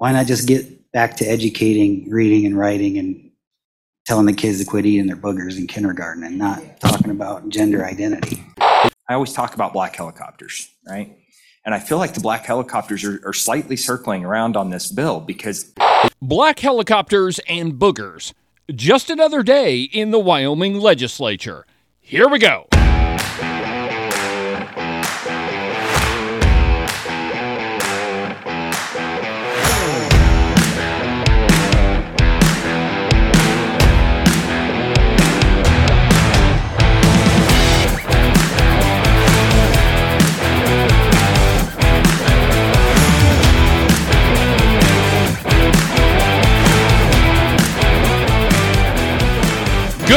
why not just get back to educating, reading and writing and telling the kids to quit eating their boogers in kindergarten and not talking about gender identity? I always talk about black helicopters, right? And I feel like the black helicopters are, are slightly circling around on this bill because Black helicopters and boogers. Just another day in the Wyoming legislature. Here we go.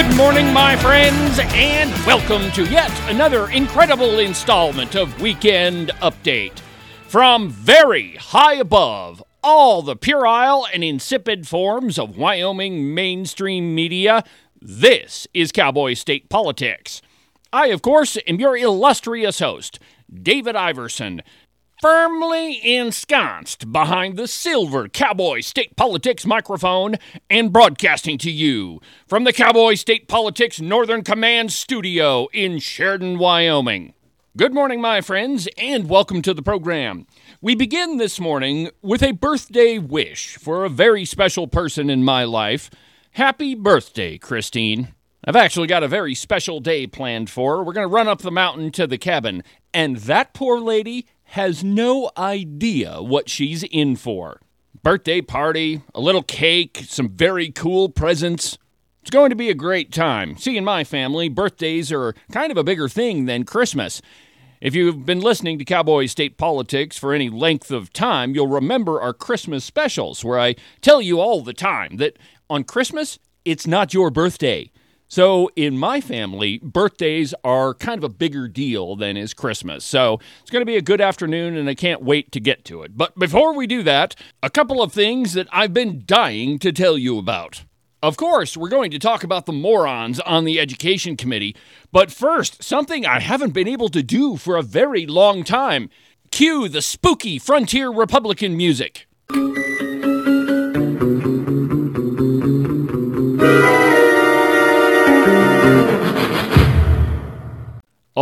Good morning, my friends, and welcome to yet another incredible installment of Weekend Update. From very high above all the puerile and insipid forms of Wyoming mainstream media, this is Cowboy State Politics. I, of course, am your illustrious host, David Iverson, firmly ensconced behind the silver Cowboy State Politics microphone and broadcasting to you from the Cowboy State Politics Northern Command studio in Sheridan, Wyoming. Good morning, my friends, and welcome to the program. We begin this morning with a birthday wish for a very special person in my life. Happy birthday, Christine. I've actually got a very special day planned for her. We're going to run up the mountain to the cabin, and that poor lady has no idea what she's in for. Birthday party, a little cake, some very cool presents. It's going to be a great time. See, in my family, birthdays are kind of a bigger thing than Christmas. If you've been listening to Cowboy State Politics for any length of time, you'll remember our Christmas specials, where I tell you all the time that on Christmas, it's not your birthday. So, in my family, birthdays are kind of a bigger deal than is Christmas. So, it's going to be a good afternoon, and I can't wait to get to it. But before we do that, a couple of things that I've been dying to tell you about. Of course, we're going to talk about the morons on the Education Committee. But first, something I haven't been able to do for a very long time. Cue the spooky Frontier Republican music.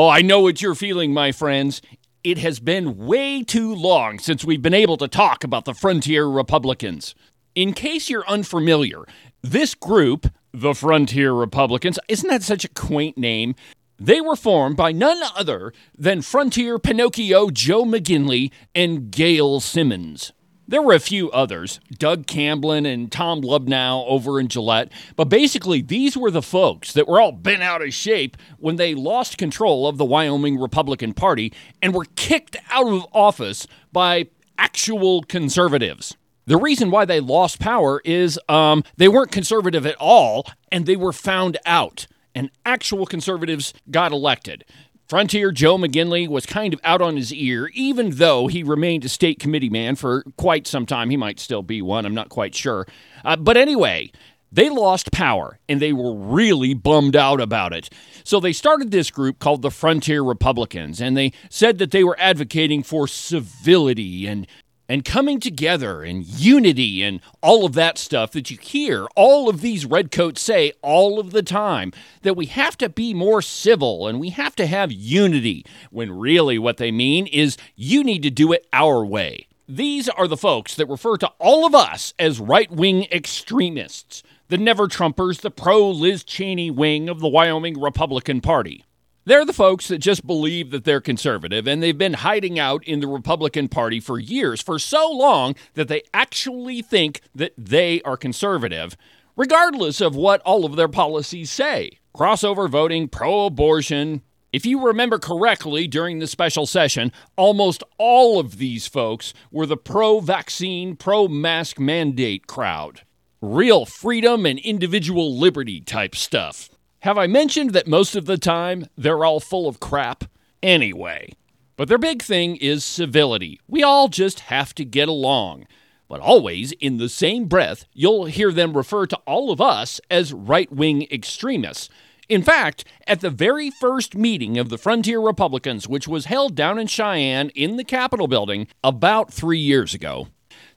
Oh, I know what you're feeling, my friends. It has been way too long since we've been able to talk about the Frontier Republicans. In case you're unfamiliar, this group, the Frontier Republicans, isn't that such a quaint name? They were formed by none other than Frontier Pinocchio Joe McGinley and Gail Symons. There were a few others, Doug Camblin and Tom Lubnau over in Gillette, but basically these were the folks that were all bent out of shape when they lost control of the Wyoming Republican Party and were kicked out of office by actual conservatives. The reason why they lost power is um, they weren't conservative at all, and they were found out. And actual conservatives got elected. Frontier Joe McGinley was kind of out on his ear, even though he remained a state committee man for quite some time. He might still be one, I'm not quite sure. Uh, but anyway, they lost power and they were really bummed out about it. So they started this group called the Frontier Republicans, and they said that they were advocating for civility and and coming together and unity and all of that stuff that you hear all of these redcoats say all of the time that we have to be more civil and we have to have unity when really what they mean is you need to do it our way. These are the folks that refer to all of us as right wing extremists, the never Trumpers, the pro Liz Cheney wing of the Wyoming Republican Party. They're the folks that just believe that they're conservative, and they've been hiding out in the Republican Party for years, for so long that they actually think that they are conservative, regardless of what all of their policies say. Crossover voting, pro abortion. If you remember correctly during the special session, almost all of these folks were the pro vaccine, pro mask mandate crowd. Real freedom and individual liberty type stuff. Have I mentioned that most of the time they're all full of crap? Anyway. But their big thing is civility. We all just have to get along. But always, in the same breath, you'll hear them refer to all of us as right wing extremists. In fact, at the very first meeting of the Frontier Republicans, which was held down in Cheyenne in the Capitol building about three years ago,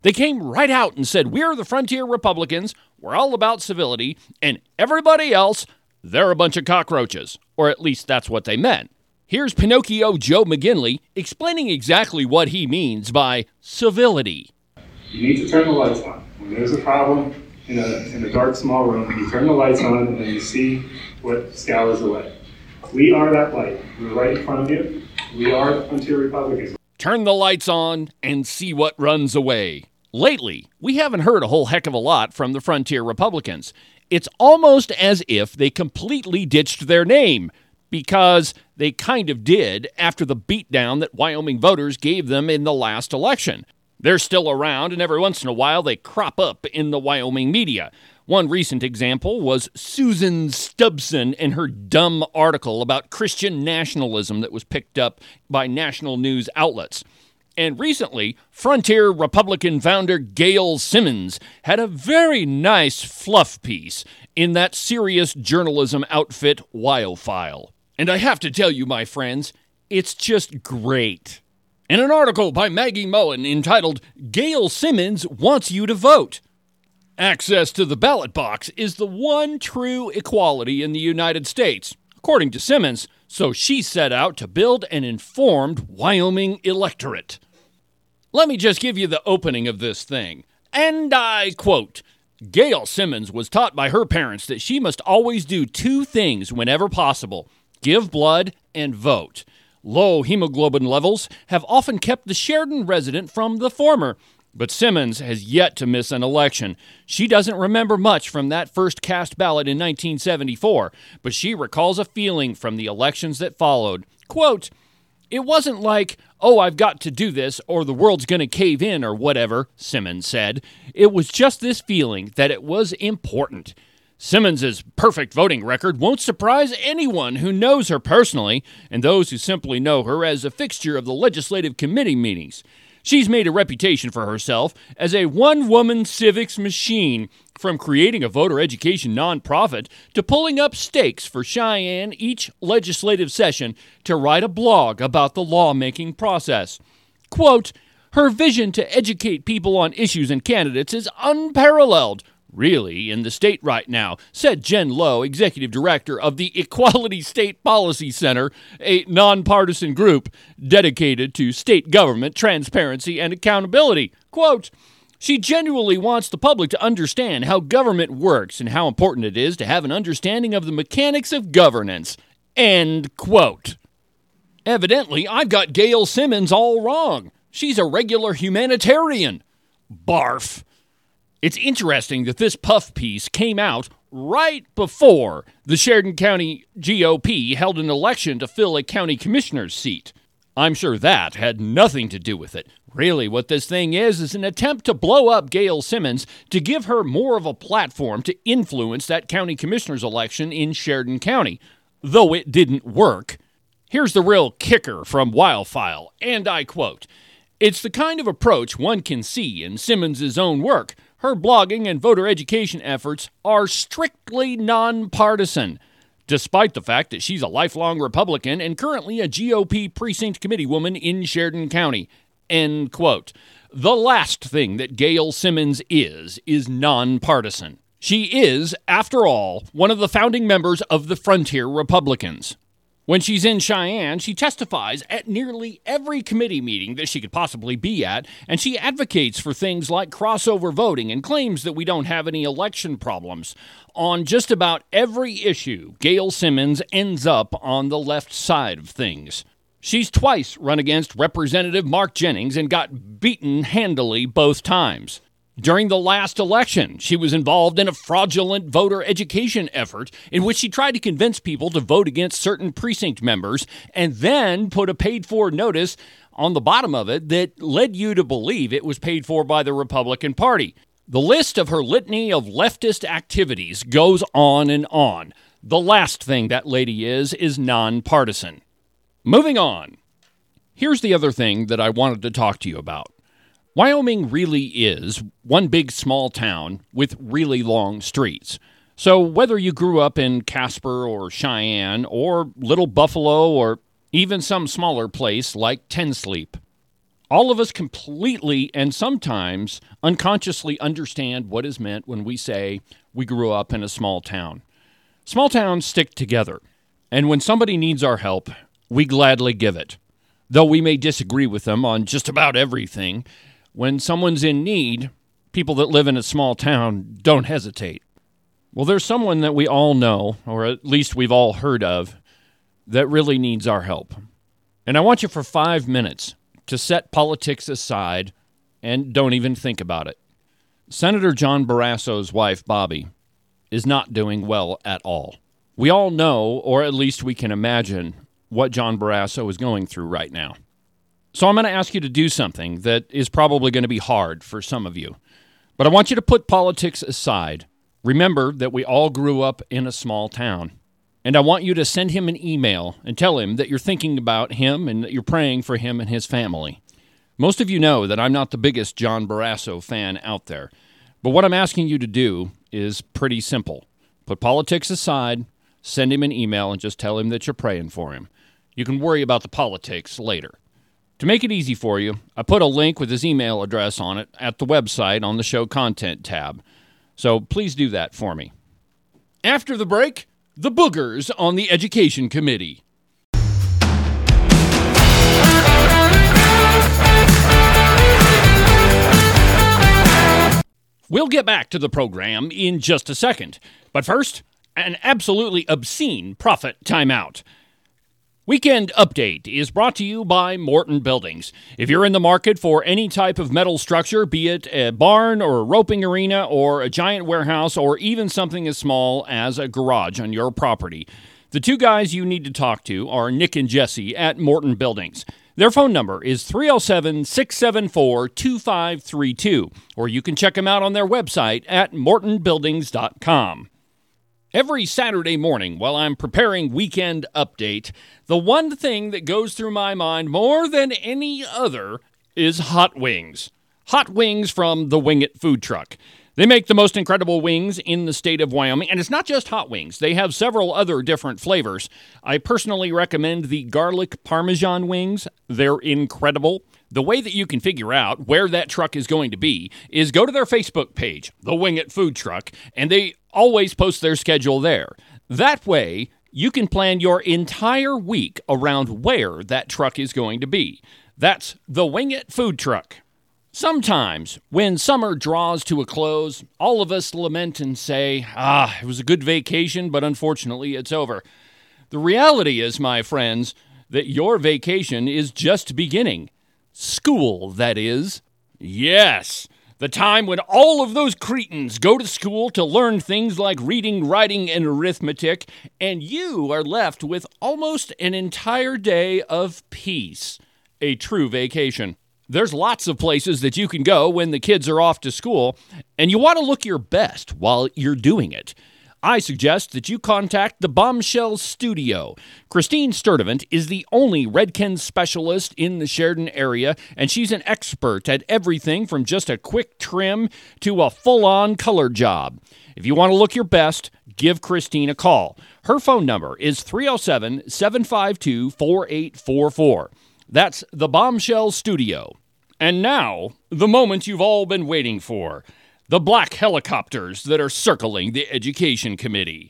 They came right out and said, We're the Frontier Republicans, we're all about civility, and everybody else, they're a bunch of cockroaches. Or at least that's what they meant. Here's Pinocchio Joe McGinley explaining exactly what he means by civility. You need to turn the lights on. When there's a problem in a, in a dark, small room, you turn the lights on and you see what scours away. We are that light. We're right in front of you. We are Frontier Republicans. Turn the lights on and see what runs away. Lately, we haven't heard a whole heck of a lot from the Frontier Republicans. It's almost as if they completely ditched their name, because they kind of did after the beatdown that Wyoming voters gave them in the last election. They're still around, and every once in a while they crop up in the Wyoming media. One recent example was Susan Stubson and her dumb article about Christian nationalism that was picked up by national news outlets. And recently, Frontier Republican founder Gail Symons had a very nice fluff piece in that serious journalism outfit, WyoFile. And I have to tell you, my friends, it's just great. In an article by Maggie Mullen entitled Gail Symons Wants You to Vote. Access to the ballot box is the one true equality in the United States, according to Symons, so she set out to build an informed Wyoming electorate. Let me just give you the opening of this thing. And I quote Gail Symons was taught by her parents that she must always do two things whenever possible give blood and vote. Low hemoglobin levels have often kept the Sheridan resident from the former, but Symons has yet to miss an election. She doesn't remember much from that first cast ballot in 1974, but she recalls a feeling from the elections that followed. Quote, it wasn't like, oh, I've got to do this or the world's going to cave in or whatever, Symons said. It was just this feeling that it was important. Symons's perfect voting record won't surprise anyone who knows her personally and those who simply know her as a fixture of the legislative committee meetings. She's made a reputation for herself as a one woman civics machine, from creating a voter education nonprofit to pulling up stakes for Cheyenne each legislative session to write a blog about the lawmaking process. Quote, her vision to educate people on issues and candidates is unparalleled, really in the state right now, said Jen Lowe, executive director of the Equality State Policy Center, a nonpartisan group dedicated to state government transparency and accountability. Quote, she genuinely wants the public to understand how government works and how important it is to have an understanding of the mechanics of governance. End quote. Evidently, I've got Gail Symons all wrong. She's a regular humanitarian. Barf. It's interesting that this puff piece came out right before the Sheridan County GOP held an election to fill a county commissioner's seat. I'm sure that had nothing to do with it. Really, what this thing is, is an attempt to blow up Gail Symons to give her more of a platform to influence that county commissioner's election in Sheridan County. Though it didn't work. Here's the real kicker from WyoFile, and I quote It's the kind of approach one can see in Symons's own work her blogging and voter education efforts are strictly nonpartisan, despite the fact that she's a lifelong Republican and currently a GOP precinct committee woman in Sheridan County. End quote. The last thing that Gail Symons is, is nonpartisan. She is, after all, one of the founding members of the Frontier Republicans. When she's in Cheyenne, she testifies at nearly every committee meeting that she could possibly be at, and she advocates for things like crossover voting and claims that we don't have any election problems. On just about every issue, Gail Symons ends up on the left side of things. She's twice run against Representative Mark Jennings and got beaten handily both times. During the last election, she was involved in a fraudulent voter education effort in which she tried to convince people to vote against certain precinct members and then put a paid for notice on the bottom of it that led you to believe it was paid for by the Republican Party. The list of her litany of leftist activities goes on and on. The last thing that lady is, is nonpartisan. Moving on. Here's the other thing that I wanted to talk to you about. Wyoming really is one big small town with really long streets. So whether you grew up in Casper or Cheyenne or Little Buffalo or even some smaller place like Ten Sleep, All of us completely and sometimes unconsciously understand what is meant when we say we grew up in a small town. Small towns stick together, and when somebody needs our help, we gladly give it. Though we may disagree with them on just about everything, when someone's in need, people that live in a small town don't hesitate. Well, there's someone that we all know, or at least we've all heard of, that really needs our help. And I want you for five minutes to set politics aside and don't even think about it. Senator John Barrasso's wife, Bobbi, is not doing well at all. We all know, or at least we can imagine, what John Barrasso is going through right now. So I'm going to ask you to do something that is probably going to be hard for some of you. But I want you to put politics aside. Remember that we all grew up in a small town. And I want you to send him an email and tell him that you're thinking about him and that you're praying for him and his family. Most of you know that I'm not the biggest John Barrasso fan out there. But what I'm asking you to do is pretty simple. Put politics aside, send him an email, and just tell him that you're praying for him. You can worry about the politics later. To make it easy for you, I put a link with his email address on it at the website on the show content tab. So please do that for me. After the break, the boogers on the Education Committee. We'll get back to the program in just a second. But first, an absolutely obscene profit timeout. Weekend Update is brought to you by Morton Buildings. If you're in the market for any type of metal structure, be it a barn or a roping arena or a giant warehouse or even something as small as a garage on your property, the two guys you need to talk to are Nick and Jesse at Morton Buildings. Their phone number is 307 674 2532, or you can check them out on their website at mortonbuildings.com. Every Saturday morning while I'm preparing Weekend Update, the one thing that goes through my mind more than any other is hot wings. Hot wings from the Wing It food truck. They make the most incredible wings in the state of Wyoming, and it's not just hot wings. They have several other different flavors. I personally recommend the garlic parmesan wings. They're incredible. The way that you can figure out where that truck is going to be is go to their Facebook page, the Wing It Food Truck, and they always post their schedule there. That way, you can plan your entire week around where that truck is going to be. That's the Wing It Food Truck. Sometimes, when summer draws to a close, all of us lament and say, Ah, it was a good vacation, but unfortunately it's over. The reality is, my friends, that your vacation is just beginning. School, that is. Yes, the time when all of those cretins go to school to learn things like reading, writing, and arithmetic, and you are left with almost an entire day of peace. A true vacation. There's lots of places that you can go when the kids are off to school, and you want to look your best while you're doing it. I suggest that you contact the Bombshell Studio. Christine Sturdivant is the only Redken specialist in the Sheridan area, and she's an expert at everything from just a quick trim to a full on color job. If you want to look your best, give Christine a call. Her phone number is 307 752 4844. That's the Bombshell Studio. And now, the moment you've all been waiting for the black helicopters that are circling the Education Committee.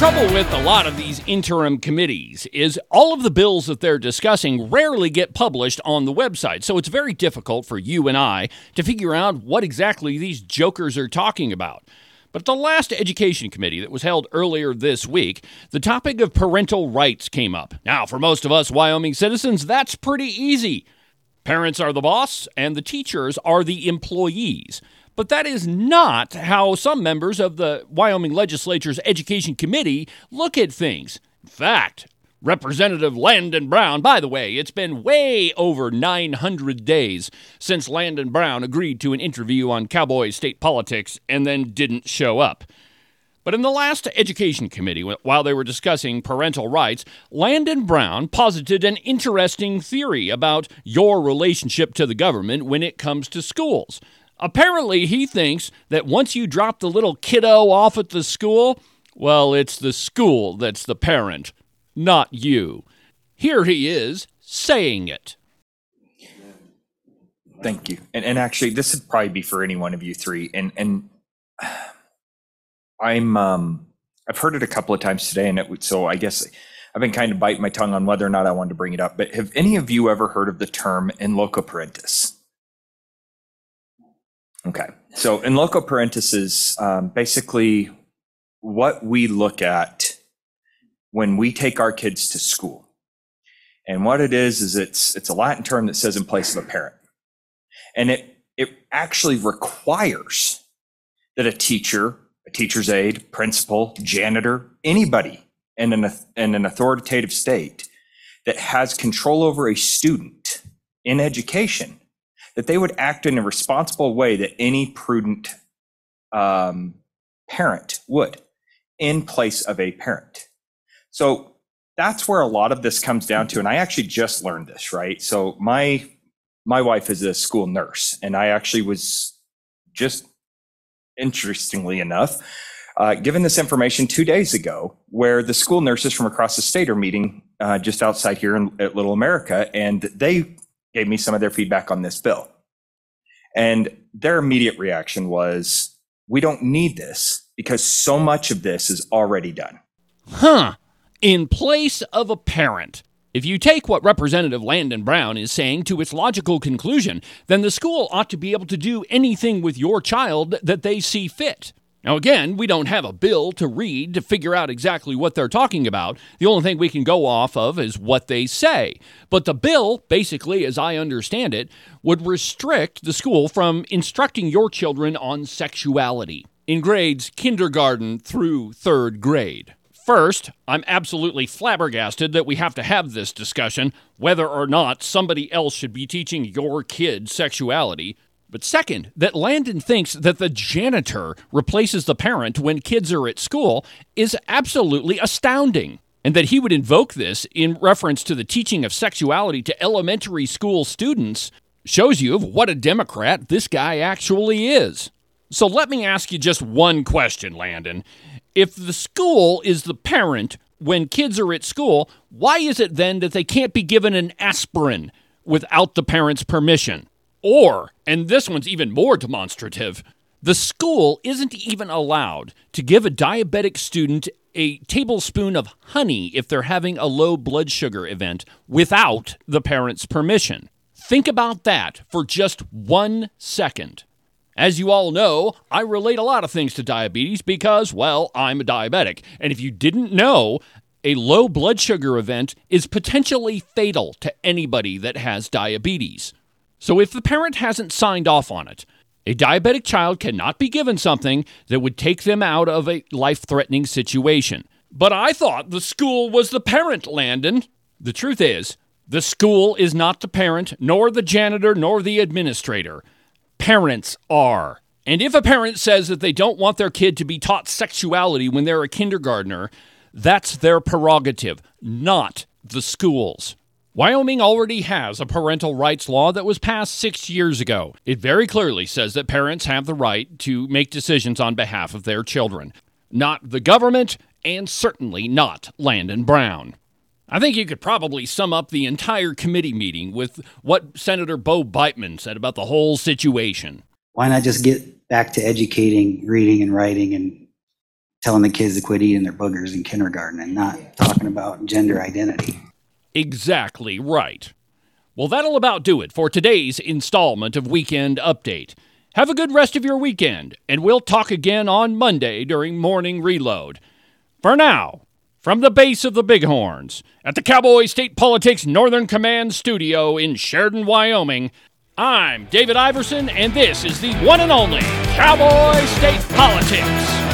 Trouble with a lot of these interim committees is all of the bills that they're discussing rarely get published on the website. So it's very difficult for you and I to figure out what exactly these jokers are talking about. But the last education committee that was held earlier this week, the topic of parental rights came up. Now, for most of us Wyoming citizens, that's pretty easy. Parents are the boss, and the teachers are the employees. But that is not how some members of the Wyoming Legislature's Education Committee look at things. In fact, Representative Landon Brown, by the way, it's been way over 900 days since Landon Brown agreed to an interview on cowboy state politics and then didn't show up. But in the last Education Committee, while they were discussing parental rights, Landon Brown posited an interesting theory about your relationship to the government when it comes to schools. Apparently, he thinks that once you drop the little kiddo off at the school, well, it's the school that's the parent, not you. Here he is saying it. Thank you. And, and actually, this would probably be for any one of you three. And, and I'm, um, I've heard it a couple of times today, and it would, so I guess I've been kind of biting my tongue on whether or not I wanted to bring it up. But have any of you ever heard of the term in loco parentis? Okay, so in loco parentis is um, basically what we look at when we take our kids to school. And what it is is it's it's a Latin term that says in place of a parent. And it it actually requires that a teacher, a teacher's aide, principal, janitor, anybody in an in an authoritative state that has control over a student in education that they would act in a responsible way that any prudent um, parent would in place of a parent. So that's where a lot of this comes down to. And I actually just learned this, right? So my my wife is a school nurse, and I actually was just interestingly enough uh, given this information two days ago, where the school nurses from across the state are meeting uh, just outside here in, at Little America, and they gave me some of their feedback on this bill. And their immediate reaction was, we don't need this because so much of this is already done. Huh. In place of a parent. If you take what Representative Landon Brown is saying to its logical conclusion, then the school ought to be able to do anything with your child that they see fit. Now, again, we don't have a bill to read to figure out exactly what they're talking about. The only thing we can go off of is what they say. But the bill, basically, as I understand it, would restrict the school from instructing your children on sexuality in grades kindergarten through third grade. First, I'm absolutely flabbergasted that we have to have this discussion whether or not somebody else should be teaching your kid sexuality. But second, that Landon thinks that the janitor replaces the parent when kids are at school is absolutely astounding. And that he would invoke this in reference to the teaching of sexuality to elementary school students shows you what a Democrat this guy actually is. So let me ask you just one question, Landon. If the school is the parent when kids are at school, why is it then that they can't be given an aspirin without the parent's permission? Or, and this one's even more demonstrative, the school isn't even allowed to give a diabetic student a tablespoon of honey if they're having a low blood sugar event without the parent's permission. Think about that for just one second. As you all know, I relate a lot of things to diabetes because, well, I'm a diabetic. And if you didn't know, a low blood sugar event is potentially fatal to anybody that has diabetes. So if the parent hasn't signed off on it, a diabetic child cannot be given something that would take them out of a life threatening situation. But I thought the school was the parent, Landon. The truth is, the school is not the parent, nor the janitor, nor the administrator. Parents are. And if a parent says that they don't want their kid to be taught sexuality when they're a kindergartner, that's their prerogative, not the school's. Wyoming already has a parental rights law that was passed six years ago. It very clearly says that parents have the right to make decisions on behalf of their children, not the government, and certainly not Landon Brown. I think you could probably sum up the entire committee meeting with what Senator Bo Biteman said about the whole situation. Why not just get back to educating, reading and writing and telling the kids to quit eating their boogers in kindergarten and not talking about gender identity? Exactly right. Well, that'll about do it for today's installment of Weekend Update. Have a good rest of your weekend, and we'll talk again on Monday during Morning Reload. For now, from the base of the Bighorns, at the Cowboy State Politics Northern Command Studio in Sheridan, Wyoming, I'm David Iverson, and this is the one and only Cowboy State Politics.